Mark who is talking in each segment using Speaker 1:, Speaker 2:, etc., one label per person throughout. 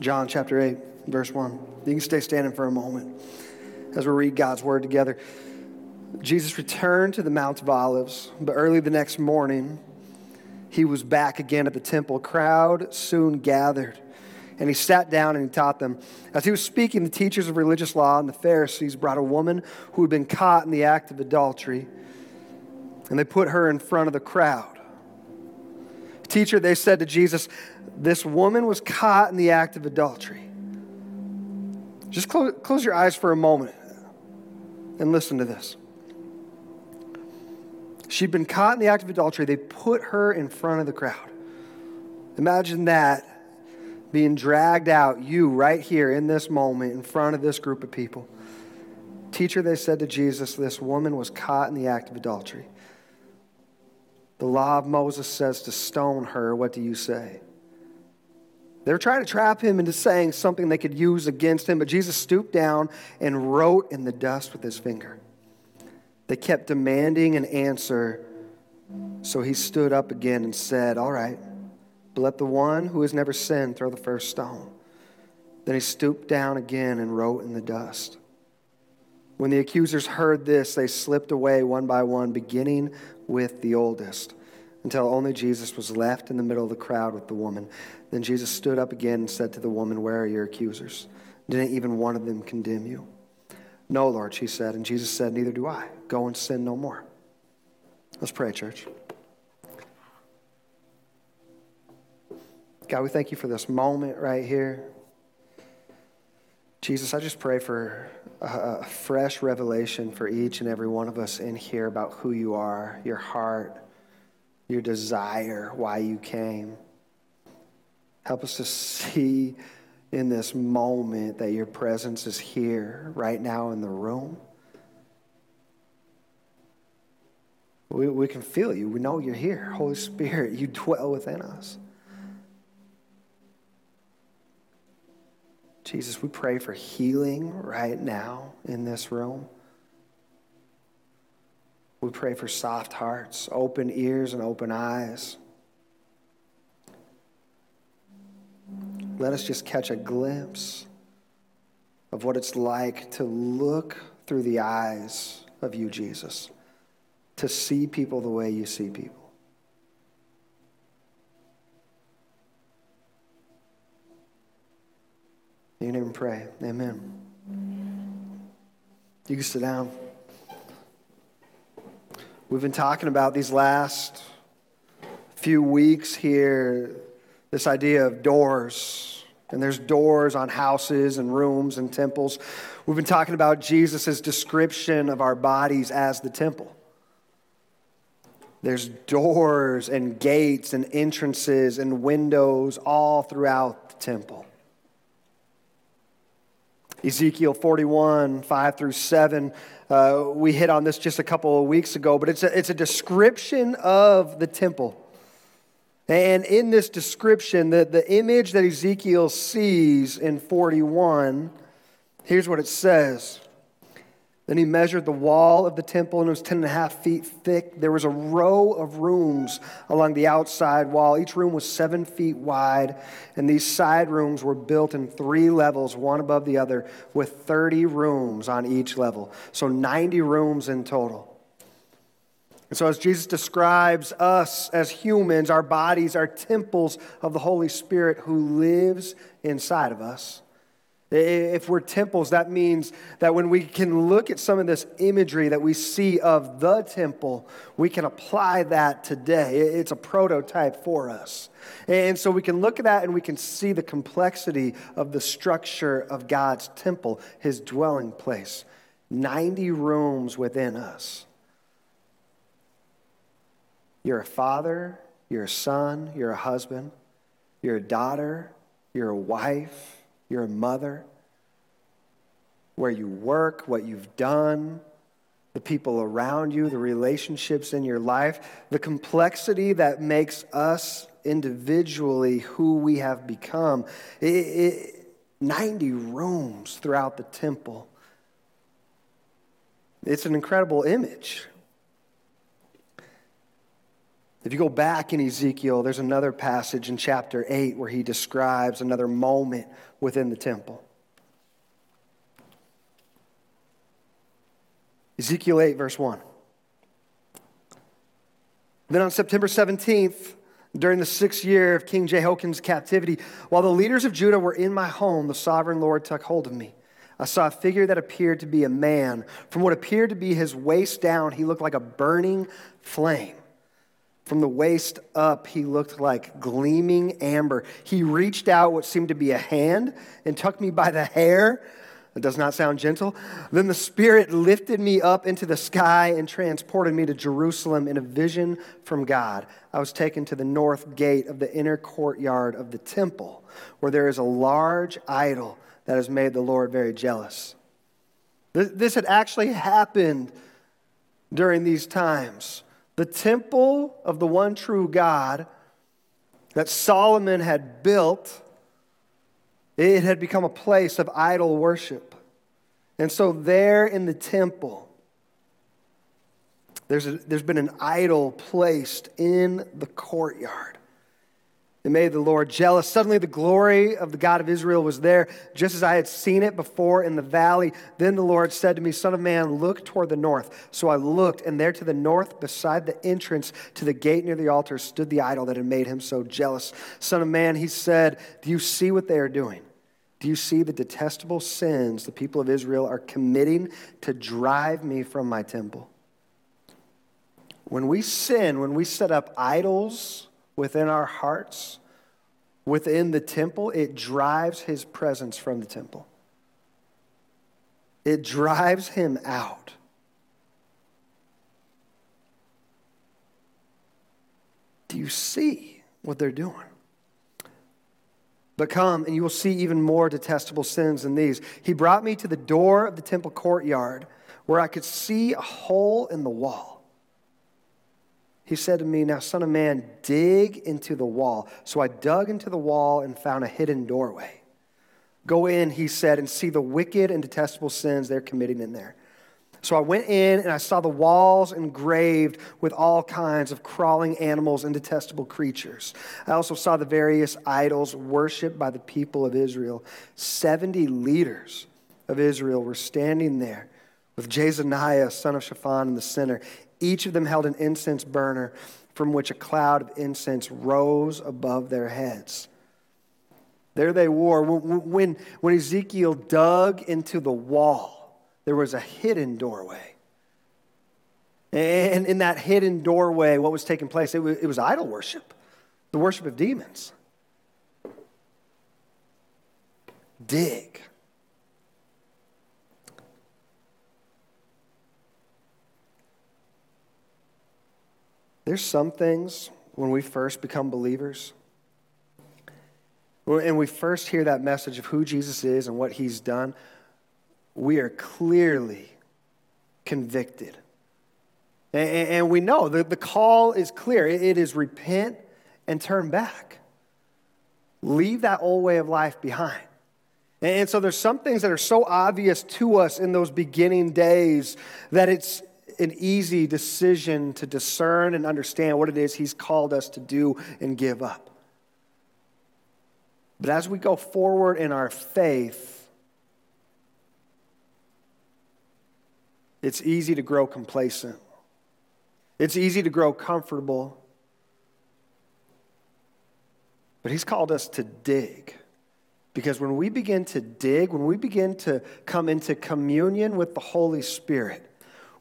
Speaker 1: John chapter 8, verse 1. You can stay standing for a moment as we read God's word together. Jesus returned to the Mount of Olives, but early the next morning, he was back again at the temple. A crowd soon gathered, and he sat down and he taught them. As he was speaking, the teachers of religious law and the Pharisees brought a woman who had been caught in the act of adultery, and they put her in front of the crowd. Teacher, they said to Jesus, this woman was caught in the act of adultery. Just close, close your eyes for a moment and listen to this. She'd been caught in the act of adultery. They put her in front of the crowd. Imagine that being dragged out, you right here in this moment, in front of this group of people. Teacher, they said to Jesus, this woman was caught in the act of adultery. The law of Moses says to stone her. What do you say? They were trying to trap him into saying something they could use against him, but Jesus stooped down and wrote in the dust with his finger. They kept demanding an answer, so he stood up again and said, All right, but let the one who has never sinned throw the first stone. Then he stooped down again and wrote in the dust. When the accusers heard this, they slipped away one by one, beginning with the oldest until only Jesus was left in the middle of the crowd with the woman. Then Jesus stood up again and said to the woman, Where are your accusers? Didn't even one of them condemn you? No, Lord, she said. And Jesus said, Neither do I. Go and sin no more. Let's pray, church. God, we thank you for this moment right here. Jesus, I just pray for a fresh revelation for each and every one of us in here about who you are, your heart your desire, why you came. Help us to see in this moment that your presence is here right now in the room. We, we can feel you. We know you're here. Holy Spirit, you dwell within us. Jesus, we pray for healing right now in this room. We pray for soft hearts, open ears, and open eyes. Let us just catch a glimpse of what it's like to look through the eyes of you, Jesus, to see people the way you see people. You can even pray. Amen. You can sit down. We've been talking about these last few weeks here this idea of doors. And there's doors on houses and rooms and temples. We've been talking about Jesus' description of our bodies as the temple. There's doors and gates and entrances and windows all throughout the temple. Ezekiel 41, 5 through 7. Uh, we hit on this just a couple of weeks ago, but it's a, it's a description of the temple. And in this description, the, the image that Ezekiel sees in 41, here's what it says then he measured the wall of the temple, and it was ten and a half feet thick. There was a row of rooms along the outside wall. Each room was seven feet wide, and these side rooms were built in three levels, one above the other, with 30 rooms on each level. So 90 rooms in total. And so, as Jesus describes us as humans, our bodies are temples of the Holy Spirit who lives inside of us. If we're temples, that means that when we can look at some of this imagery that we see of the temple, we can apply that today. It's a prototype for us. And so we can look at that and we can see the complexity of the structure of God's temple, his dwelling place. 90 rooms within us. You're a father, you're a son, you're a husband, you're a daughter, you're a wife your mother, where you work, what you've done, the people around you, the relationships in your life, the complexity that makes us individually who we have become. It, it, 90 rooms throughout the temple. It's an incredible image. If you go back in Ezekiel, there's another passage in chapter 8 where he describes another moment within the temple. Ezekiel 8, verse 1. Then on September 17th, during the sixth year of King Jehoiachin's captivity, while the leaders of Judah were in my home, the sovereign Lord took hold of me. I saw a figure that appeared to be a man. From what appeared to be his waist down, he looked like a burning flame. From the waist up, he looked like gleaming amber. He reached out what seemed to be a hand and took me by the hair. It does not sound gentle. Then the Spirit lifted me up into the sky and transported me to Jerusalem in a vision from God. I was taken to the north gate of the inner courtyard of the temple, where there is a large idol that has made the Lord very jealous. This had actually happened during these times. The temple of the one true God that Solomon had built, it had become a place of idol worship. And so, there in the temple, there's, a, there's been an idol placed in the courtyard. It made the Lord jealous. Suddenly, the glory of the God of Israel was there, just as I had seen it before in the valley. Then the Lord said to me, Son of man, look toward the north. So I looked, and there to the north, beside the entrance to the gate near the altar, stood the idol that had made him so jealous. Son of man, he said, Do you see what they are doing? Do you see the detestable sins the people of Israel are committing to drive me from my temple? When we sin, when we set up idols, within our hearts, within the temple, it drives his presence from the temple. It drives him out. Do you see what they're doing? But come, and you will see even more detestable sins than these. He brought me to the door of the temple courtyard where I could see a hole in the wall he said to me, Now, son of man, dig into the wall. So I dug into the wall and found a hidden doorway. Go in, he said, and see the wicked and detestable sins they're committing in there. So I went in and I saw the walls engraved with all kinds of crawling animals and detestable creatures. I also saw the various idols worshiped by the people of Israel. 70 leaders of Israel were standing there with Jaazaniah, son of Shaphan, in the center. Each of them held an incense burner from which a cloud of incense rose above their heads. There they were. When, when Ezekiel dug into the wall, there was a hidden doorway. And in that hidden doorway, what was taking place? It was, it was idol worship, the worship of demons. Dig. There's some things when we first become believers, and we first hear that message of who Jesus is and what he's done, we are clearly convicted. And we know that the call is clear it is repent and turn back. Leave that old way of life behind. And so there's some things that are so obvious to us in those beginning days that it's an easy decision to discern and understand what it is He's called us to do and give up. But as we go forward in our faith, it's easy to grow complacent. It's easy to grow comfortable. But He's called us to dig. Because when we begin to dig, when we begin to come into communion with the Holy Spirit,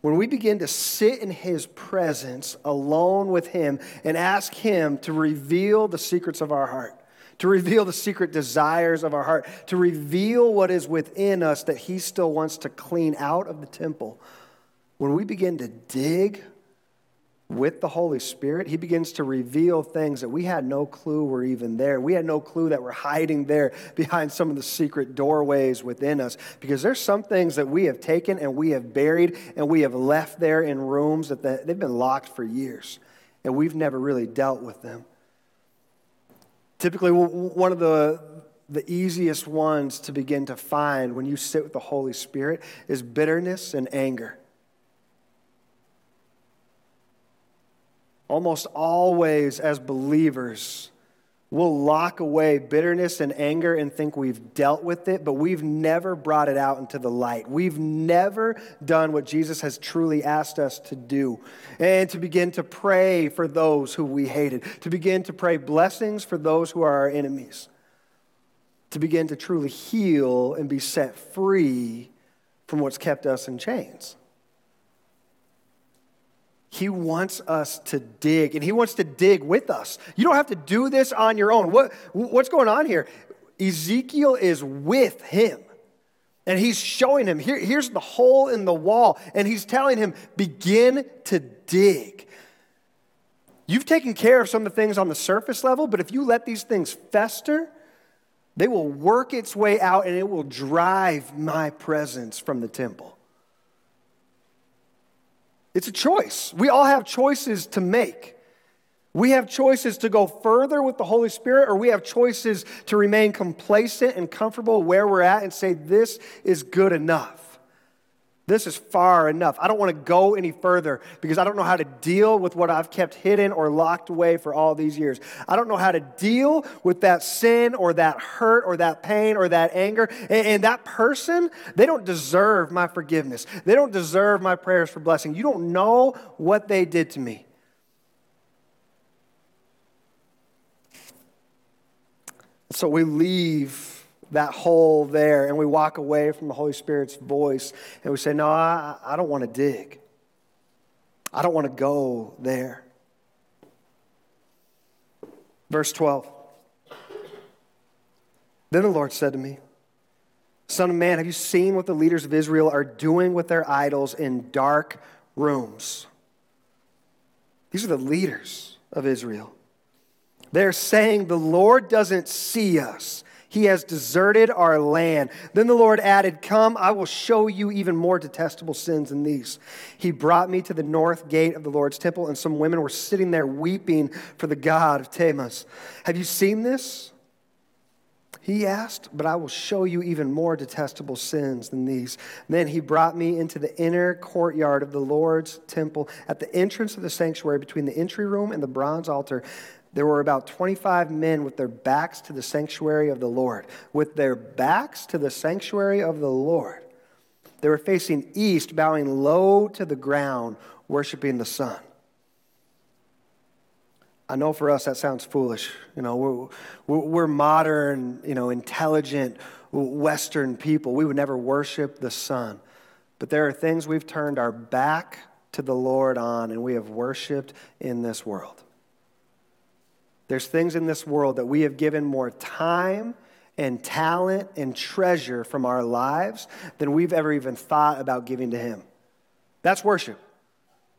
Speaker 1: when we begin to sit in His presence alone with Him and ask Him to reveal the secrets of our heart, to reveal the secret desires of our heart, to reveal what is within us that He still wants to clean out of the temple, when we begin to dig with the Holy Spirit, He begins to reveal things that we had no clue were even there. We had no clue that were hiding there behind some of the secret doorways within us. Because there's some things that we have taken and we have buried and we have left there in rooms that they've been locked for years and we've never really dealt with them. Typically, one of the the easiest ones to begin to find when you sit with the Holy Spirit is bitterness and anger. Almost always as believers, we'll lock away bitterness and anger and think we've dealt with it, but we've never brought it out into the light. We've never done what Jesus has truly asked us to do and to begin to pray for those who we hated, to begin to pray blessings for those who are our enemies, to begin to truly heal and be set free from what's kept us in chains. He wants us to dig, and He wants to dig with us. You don't have to do this on your own. What, what's going on here? Ezekiel is with him, and he's showing him here, here's the hole in the wall, and he's telling him, begin to dig. You've taken care of some of the things on the surface level, but if you let these things fester, they will work its way out and it will drive my presence from the temple. It's a choice. We all have choices to make. We have choices to go further with the Holy Spirit, or we have choices to remain complacent and comfortable where we're at and say, This is good enough. This is far enough. I don't want to go any further because I don't know how to deal with what I've kept hidden or locked away for all these years. I don't know how to deal with that sin or that hurt or that pain or that anger. And, that person, they don't deserve my forgiveness. They don't deserve my prayers for blessing. You don't know what they did to me. So we leave that hole there and we walk away from the Holy Spirit's voice and we say, No, I, I don't want to dig. I don't want to go there. Verse 12. Then the Lord said to me, Son of man, have you seen what the leaders of Israel are doing with their idols in dark rooms? These are the leaders of Israel. They're saying the Lord doesn't see us. He has deserted our land. Then the Lord added, Come, I will show you even more detestable sins than these. He brought me to the north gate of the Lord's temple, and some women were sitting there weeping for the God of Tammuz. Have you seen this? He asked, But I will show you even more detestable sins than these. Then he brought me into the inner courtyard of the Lord's temple at the entrance of the sanctuary between the entry room and the bronze altar there were about 25 men with their backs to the sanctuary of the Lord. With their backs to the sanctuary of the Lord. They were facing east, bowing low to the ground, worshiping the sun. I know for us that sounds foolish. You know, we're, we're modern, you know, intelligent, Western people. We would never worship the sun. But there are things we've turned our back to the Lord on and we have worshiped in this world. There's things in this world that we have given more time and talent and treasure from our lives than we've ever even thought about giving to Him. That's worship.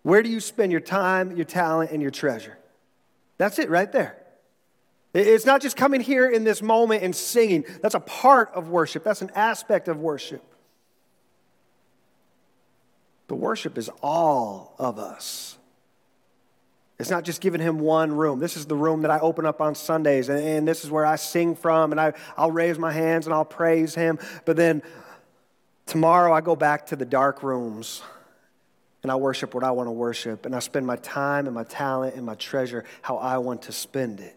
Speaker 1: Where do you spend your time, your talent, and your treasure? That's it right there. It's not just coming here in this moment and singing. That's a part of worship, that's an aspect of worship. The worship is all of us. It's not just giving him one room. This is the room that I open up on Sundays, and, and this is where I sing from, and I, I'll raise my hands and I'll praise him. But then tomorrow I go back to the dark rooms and I worship what I want to worship, and I spend my time and my talent and my treasure how I want to spend it.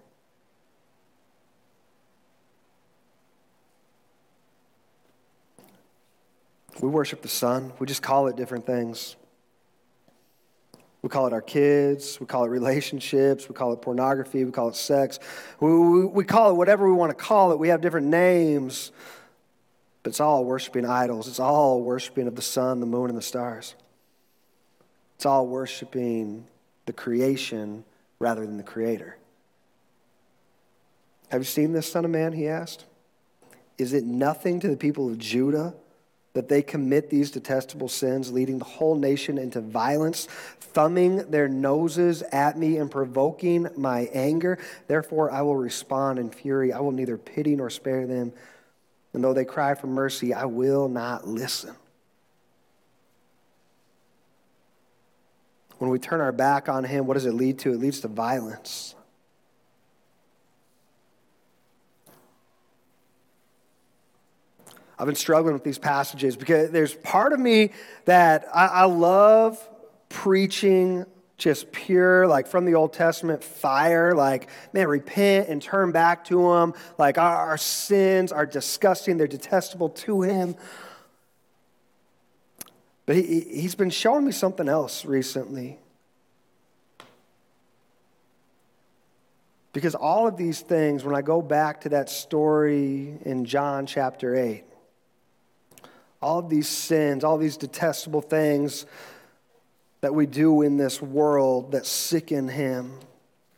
Speaker 1: We worship the sun, we just call it different things. We call it our kids. We call it relationships. We call it pornography. We call it sex. We, we, we, call it whatever we want to call it. We have different names, but it's all worshiping idols. It's all worshiping of the sun, the moon, and the stars. It's all worshiping the creation rather than the creator. Have you seen this, Son of Man? He asked. Is it nothing to the people of Judah? That they commit these detestable sins, leading the whole nation into violence, thumbing their noses at me and provoking my anger. Therefore, I will respond in fury. I will neither pity nor spare them. And though they cry for mercy, I will not listen. When we turn our back on Him, what does it lead to? It leads to violence. I've been struggling with these passages because there's part of me that I, I love preaching just pure, like from the Old Testament, fire, like, man, repent and turn back to Him. Like, our, our sins are disgusting, they're detestable to Him. But he, He's been showing me something else recently. Because all of these things, when I go back to that story in John chapter 8, all of these sins, all these detestable things that we do in this world that sicken him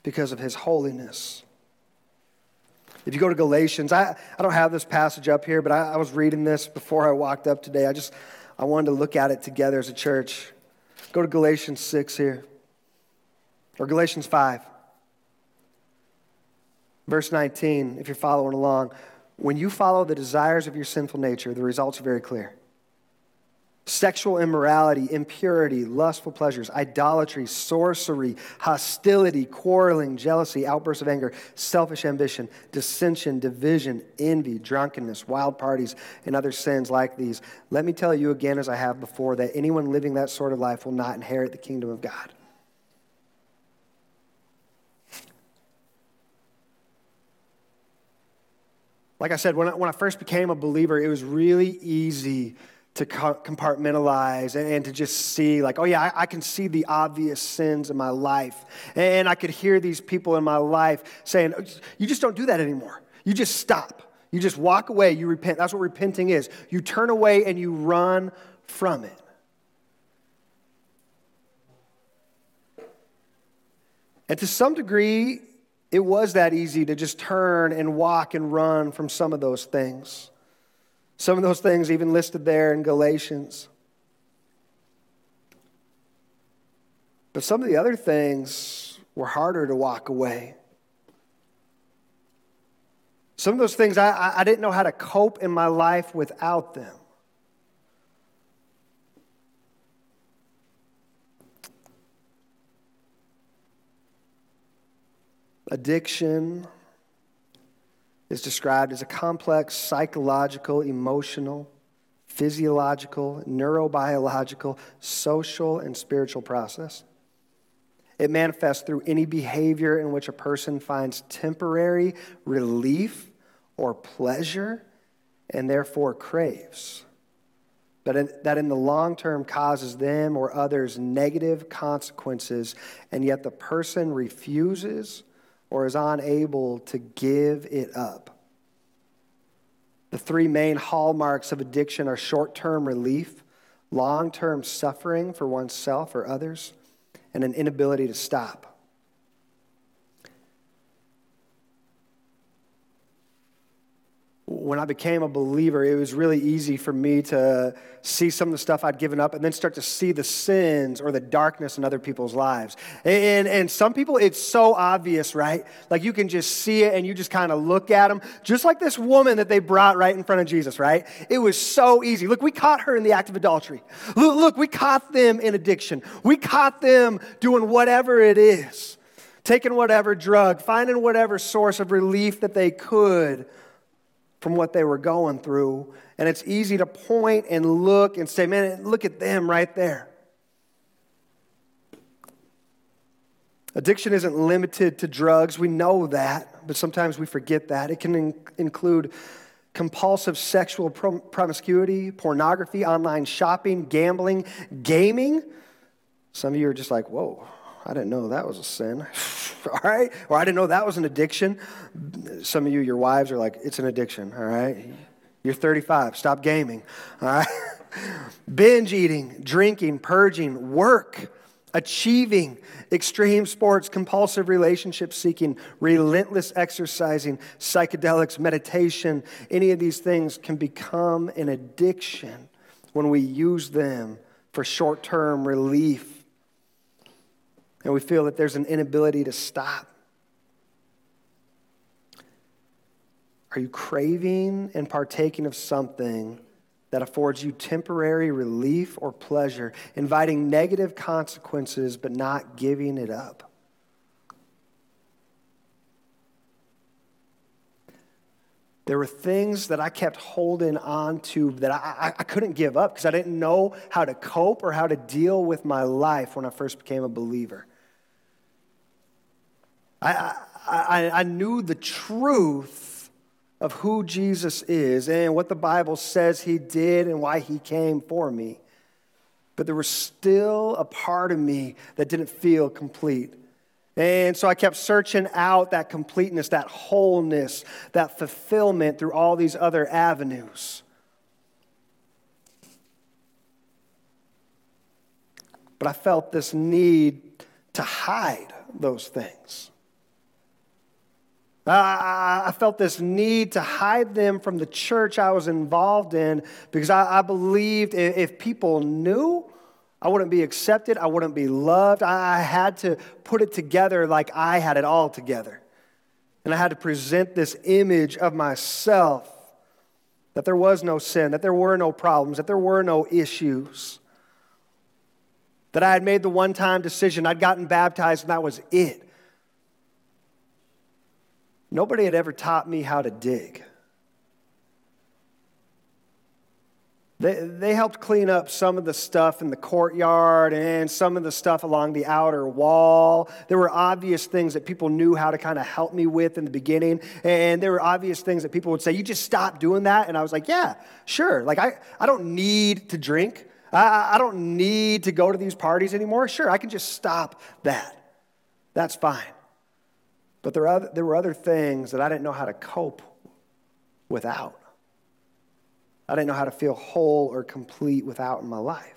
Speaker 1: because of his holiness. If you go to Galatians, I, I don't have this passage up here, but I, I was reading this before I walked up today. I just I wanted to look at it together as a church. Go to Galatians 6 here. Or Galatians 5. Verse 19, if you're following along. When you follow the desires of your sinful nature, the results are very clear sexual immorality, impurity, lustful pleasures, idolatry, sorcery, hostility, quarreling, jealousy, outbursts of anger, selfish ambition, dissension, division, envy, drunkenness, wild parties, and other sins like these. Let me tell you again, as I have before, that anyone living that sort of life will not inherit the kingdom of God. Like I said, when I, when I first became a believer, it was really easy to compartmentalize and to just see, like, oh, yeah, I, can see the obvious sins in my life. And I could hear these people in my life saying, oh, you just don't do that anymore. You just stop. You just walk away. You repent. That's what repenting is. You turn away and you run from it. And to some degree, it was that easy to just turn and walk and run from some of those things. Some of those things even listed there in Galatians. But some of the other things were harder to walk away. Some of those things I, I didn't know how to cope in my life without them. Addiction is described as a complex psychological, emotional, physiological, neurobiological, social, and spiritual process. It manifests through any behavior in which a person finds temporary relief or pleasure and therefore craves. But in, that in the long term causes them or others negative consequences, and yet the person refuses or is unable to give it up. The three main hallmarks of addiction are short term relief, long term suffering for oneself or others, and an inability to stop. When I became a believer, it was really easy for me to see some of the stuff I'd given up and then start to see the sins or the darkness in other people's lives. And, and some people, it's so obvious, right? Like you can just see it and you just kind of look at them, just like this woman that they brought right in front of Jesus, right? It was so easy. Look, we caught her in the act of adultery. Look, look we caught them in addiction. We caught them doing whatever it is, taking whatever drug, finding whatever source of relief that they could from what they were going through. And it's easy to point and look and say, man, look at them right there. Addiction isn't limited to drugs. We know that, but sometimes we forget that. It can in- include compulsive sexual prom- promiscuity, pornography, online shopping, gambling, gaming. Some of you are just like, whoa, I didn't know that was a sin. all right? Or I didn't know that was an addiction. Some of you, your wives are like, it's an addiction, all right? You're 35, stop gaming, all right? Binge eating, drinking, purging, work, achieving, extreme sports, compulsive relationship seeking, relentless exercising, psychedelics, meditation, any of these things can become an addiction when we use them for short term relief and we feel that there's an inability to stop. Are you craving and partaking of something that affords you temporary relief or pleasure, inviting negative consequences but not giving it up? There were things that I kept holding on to that I, I couldn't give up because I didn't know how to cope or how to deal with my life when I first became a believer. I, I, I knew the truth of who Jesus is and what the Bible says he did and why he came for me. But there was still a part of me that didn't feel complete. And so I kept searching out that completeness, that wholeness, that fulfillment through all these other avenues. But I felt this need to hide those things. I felt this need to hide them from the church I was involved in because I, believed if people knew, I wouldn't be accepted, I wouldn't be loved. I had to put it together like I had it all together. And I had to present this image of myself that there was no sin, that there were no problems, that there were no issues. That I had made the one time decision, I'd gotten baptized, and that was it. Nobody had ever taught me how to dig. They, they helped clean up some of the stuff in the courtyard and some of the stuff along the outer wall. There were obvious things that people knew how to kind of help me with in the beginning. And there were obvious things that people would say, You just stop doing that. And I was like, Yeah, sure. Like, I, I don't need to drink. I, I don't need to go to these parties anymore. Sure, I can just stop that. That's fine. But there, other, there were other things that I didn't know how to cope without. I didn't know how to feel whole or complete without in my life.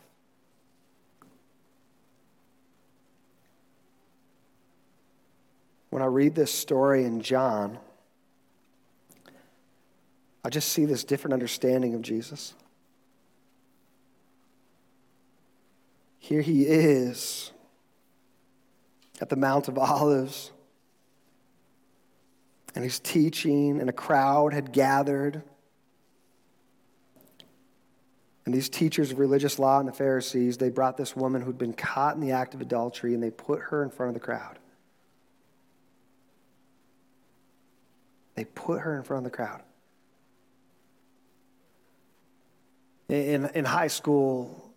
Speaker 1: When I read this story in John, I just see this different understanding of Jesus. Here he is at the Mount of Olives and he's teaching, and a crowd had gathered. And these teachers of religious law and the Pharisees, they brought this woman who'd been caught in the act of adultery and they put her in front of the crowd. They put her in front of the crowd. In, in high school,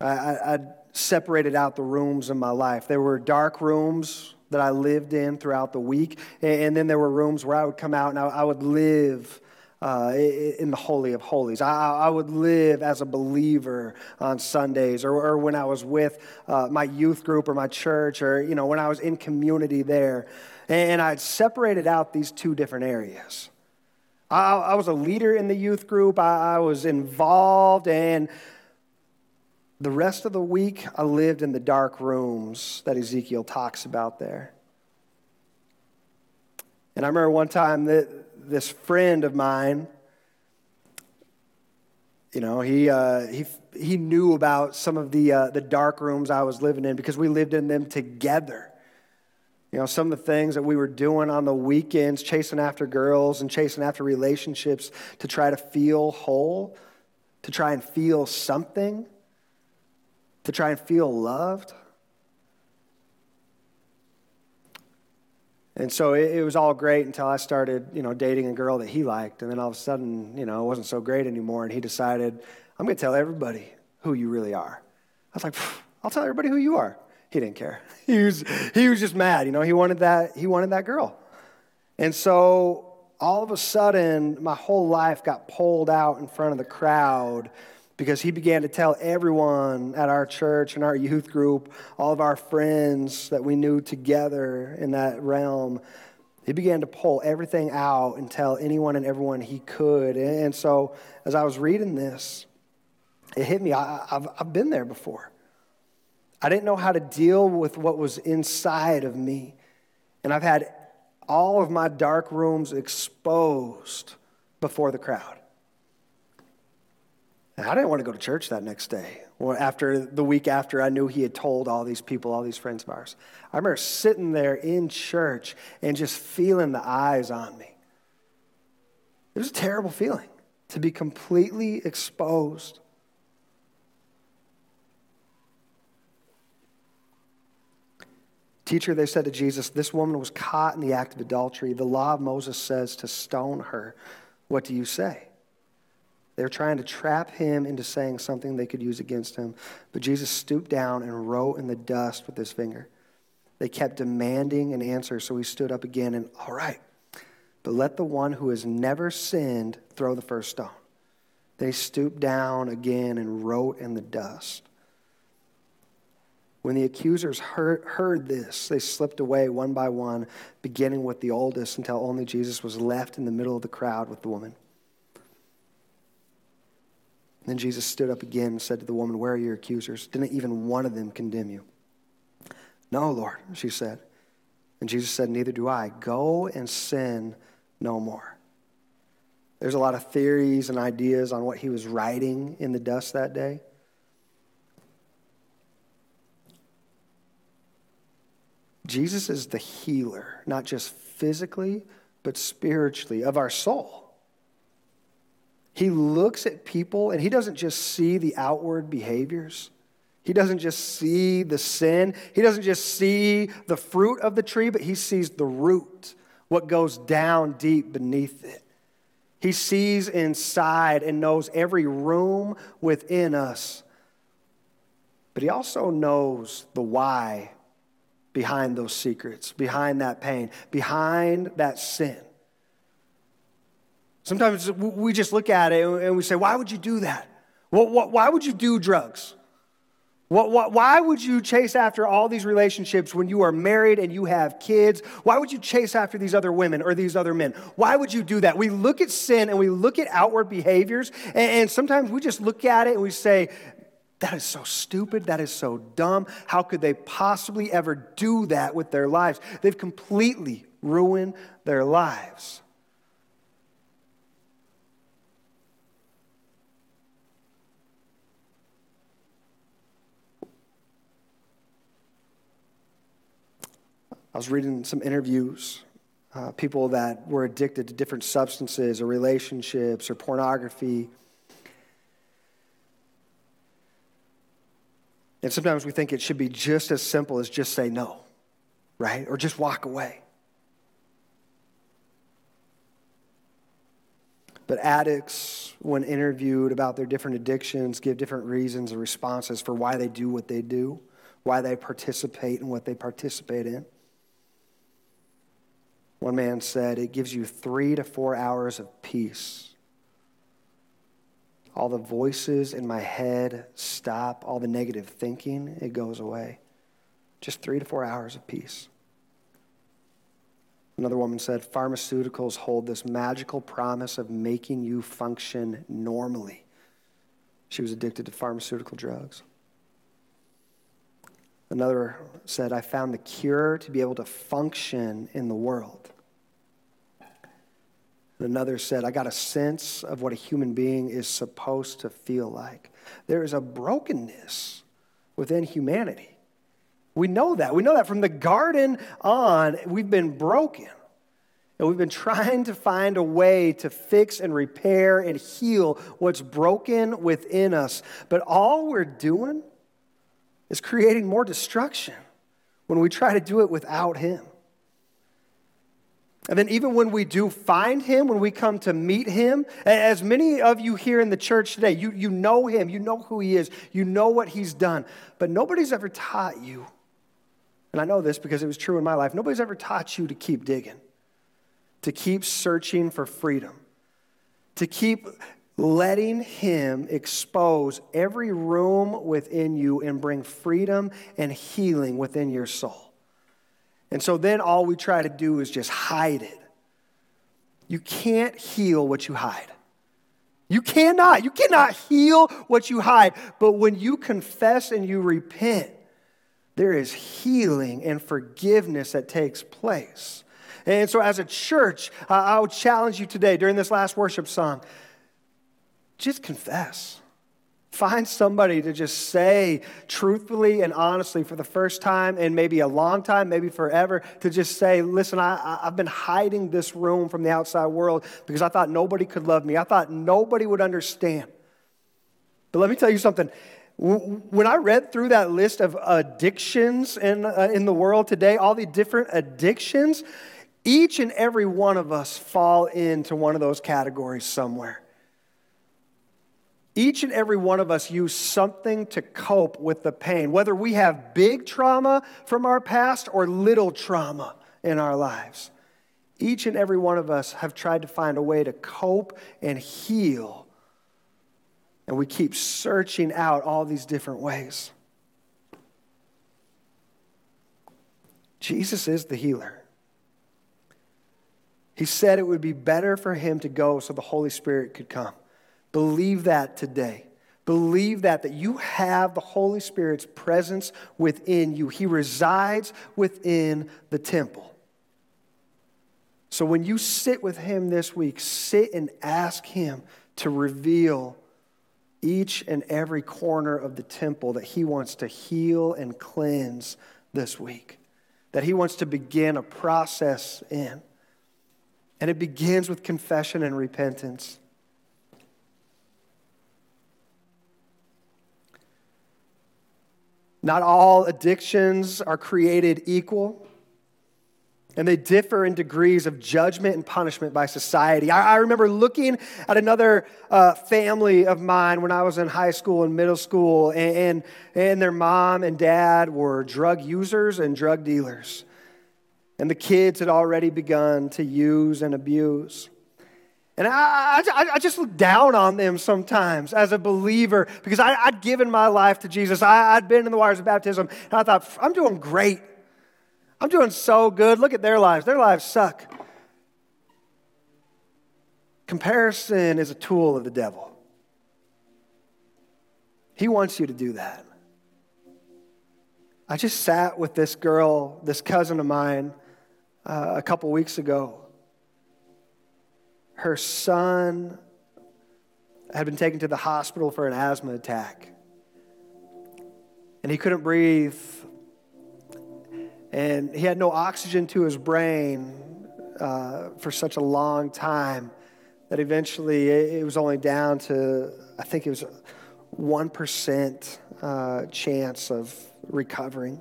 Speaker 1: I, I, I separated out the rooms in my life. There were dark rooms that I lived in throughout the week. And then there were rooms where I would come out and I would live uh, in the Holy of Holies. I, I, would live as a believer on Sundays or, or when I was with uh, my youth group or my church or, you know, when I was in community there. And I'd separated out these two different areas. I, I was a leader in the youth group, I, I was involved, and the rest of the week, I lived in the dark rooms that Ezekiel talks about there. And I remember one time that this friend of mine, you know, he, uh, he, he knew about some of the, uh, the dark rooms I was living in because we lived in them together. You know, some of the things that we were doing on the weekends, chasing after girls and chasing after relationships to try to feel whole, to try and feel something to try and feel loved. And so it, it, was all great until I started, you know, dating a girl that he liked. And then all of a sudden, you know, it wasn't so great anymore. And he decided, I'm going to tell everybody who you really are. I was like, I'll tell everybody who you are. He didn't care. He was, he was just mad. You know, he wanted that, he wanted that girl. And so all of a sudden, my whole life got pulled out in front of the crowd because he began to tell everyone at our church and our youth group, all of our friends that we knew together in that realm, he began to pull everything out and tell anyone and everyone he could. And so as I was reading this, it hit me. I, have I've been there before. I didn't know how to deal with what was inside of me. And I've had all of my dark rooms exposed before the crowd. I didn't want to go to church that next day. Well, after the week after, I knew he had told all these people, all these friends of ours. I remember sitting there in church and just feeling the eyes on me. It was a terrible feeling to be completely exposed. Teacher, they said to Jesus, this woman was caught in the act of adultery. The law of Moses says to stone her. What do you say? They're trying to trap him into saying something they could use against him. But Jesus stooped down and wrote in the dust with his finger. They kept demanding an answer, so he stood up again and, all right, but let the one who has never sinned throw the first stone. They stooped down again and wrote in the dust. When the accusers heard, heard this, they slipped away one by one, beginning with the oldest until only Jesus was left in the middle of the crowd with the woman. Then Jesus stood up again and said to the woman, Where are your accusers? Didn't even one of them condemn you? No, Lord, she said. And Jesus said, Neither do I. Go and sin no more. There's a lot of theories and ideas on what he was writing in the dust that day. Jesus is the healer, not just physically, but spiritually, of our soul. He looks at people and he doesn't just see the outward behaviors. He doesn't just see the sin. He doesn't just see the fruit of the tree, but he sees the root, what goes down deep beneath it. He sees inside and knows every room within us. But he also knows the why behind those secrets, behind that pain, behind that sin. Sometimes we just look at it and we say, Why would you do that? Why would you do drugs? Why would you chase after all these relationships when you are married and you have kids? Why would you chase after these other women or these other men? Why would you do that? We look at sin and we look at outward behaviors, and sometimes we just look at it and we say, that is so stupid. That is so dumb. How could they possibly ever do that with their lives? They've completely ruined their lives. I was reading some interviews, uh, people that were addicted to different substances or relationships or pornography. And sometimes we think it should be just as simple as just say no, right? Or just walk away. But addicts, when interviewed about their different addictions, give different reasons and responses for why they do what they do, why they participate in what they participate in. One man said, It gives you three to four hours of peace. All the voices in my head stop, all the negative thinking, it goes away. Just three to four hours of peace. Another woman said, Pharmaceuticals hold this magical promise of making you function normally. She was addicted to pharmaceutical drugs. Another said, I found the cure to be able to function in the world. And another said, I got a sense of what a human being is supposed to feel like. There is a brokenness within humanity. We know that. We know that from the garden on, we've been broken. And we've been trying to find a way to fix and repair and heal what's broken within us. But all we're doing is creating more destruction when we try to do it without Him. And then, even when we do find him, when we come to meet him, as many of you here in the church today, you, you know him, you know who he is, you know what he's done, but nobody's ever taught you, and I know this because it was true in my life, nobody's ever taught you to keep digging, to keep searching for freedom, to keep letting him expose every room within you and bring freedom and healing within your soul. And so then all we try to do is just hide it. You can't heal what you hide. You cannot. You cannot heal what you hide. But when you confess and you repent, there is healing and forgiveness that takes place. And so, as a church, I would challenge you today during this last worship song just confess. Find somebody to just say truthfully and honestly for the first time and maybe a long time, maybe forever, to just say, listen, I, I've been hiding this room from the outside world because I thought nobody could love me. I thought nobody would understand. But let me tell you something. When I read through that list of addictions in, uh, in the world today, all the different addictions, each and every one of us fall into one of those categories somewhere. Each and every one of us use something to cope with the pain, whether we have big trauma from our past or little trauma in our lives. Each and every one of us have tried to find a way to cope and heal. And we keep searching out all these different ways. Jesus is the healer. He said it would be better for him to go so the Holy Spirit could come. Believe that today. Believe that, that you have the Holy Spirit's presence within you. He resides within the temple. So when you sit with Him this week, sit and ask Him to reveal each and every corner of the temple that He wants to heal and cleanse this week, that He wants to begin a process in. And it begins with confession and repentance. Not all addictions are created equal, and they differ in degrees of judgment and punishment by society. I, I remember looking at another uh, family of mine when I was in high school and middle school, and, and, and their mom and dad were drug users and drug dealers. And the kids had already begun to use and abuse. And I, I, I, just look down on them sometimes as a believer because I, would given my life to Jesus. I, I'd been in the waters of baptism, and I thought, I'm doing great. I'm doing so good. Look at their lives. Their lives suck. Comparison is a tool of the devil. He wants you to do that. I just sat with this girl, this cousin of mine, uh, a couple weeks ago her son had been taken to the hospital for an asthma attack. And he couldn't breathe. And he had no oxygen to his brain uh, for such a long time that eventually it, was only down to, I think it was 1% uh, chance of recovering.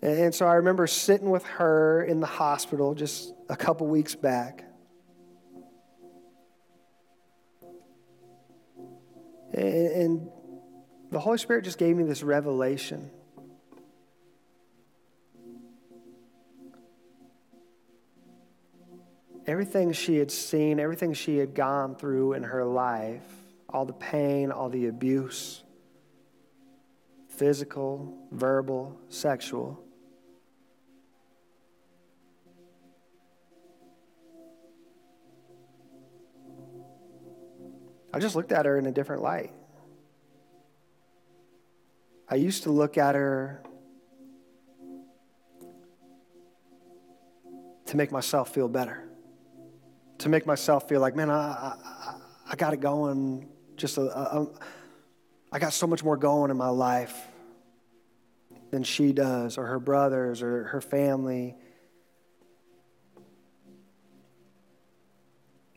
Speaker 1: And so I remember sitting with her in the hospital just a couple weeks back. And the Holy Spirit just gave me this revelation. Everything she had seen, everything she had gone through in her life, all the pain, all the abuse, physical, verbal, sexual I just looked at her in a different light. I used to look at her to make myself feel better, to make myself feel like, man, I, I, I got it going. Just I got so much more going in my life than she does, or her brothers, or her family.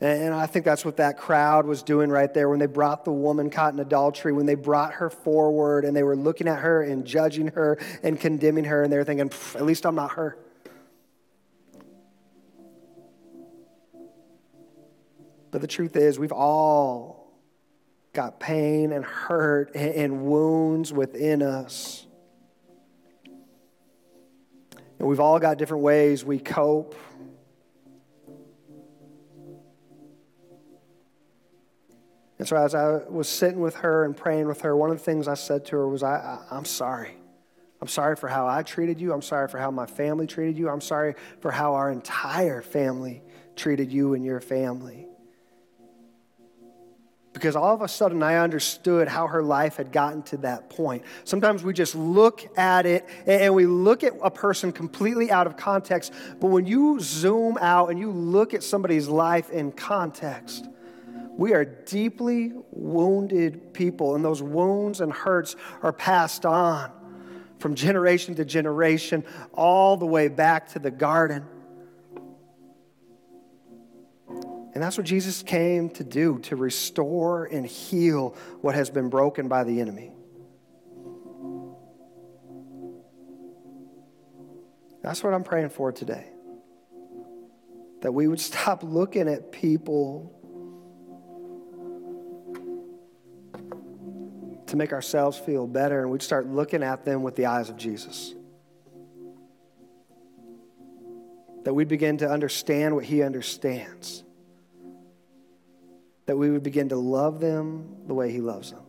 Speaker 1: And I think that's what that crowd was doing right there when they brought the woman caught in adultery, when they brought her forward and they were looking at her and judging her and condemning her, and they were thinking, at least I'm not her. But the truth is, we've all got pain and hurt and wounds within us. And we've all got different ways we cope And so as I was sitting with her and praying with her, one of the things I said to her was, I, I, am sorry. I'm sorry for how I treated you. I'm sorry for how my family treated you. I'm sorry for how our entire family treated you and your family. Because all of a sudden I understood how her life had gotten to that point. Sometimes we just look at it and we look at a person completely out of context. But when you zoom out and you look at somebody's life in context, we are deeply wounded people, and those wounds and hurts are passed on from generation to generation, all the way back to the garden. And that's what Jesus came to do to restore and heal what has been broken by the enemy. That's what I'm praying for today. That we would stop looking at people to make ourselves feel better and we'd start looking at them with the eyes of Jesus. That we'd begin to understand what He understands. That we would begin to love them the way He loves them.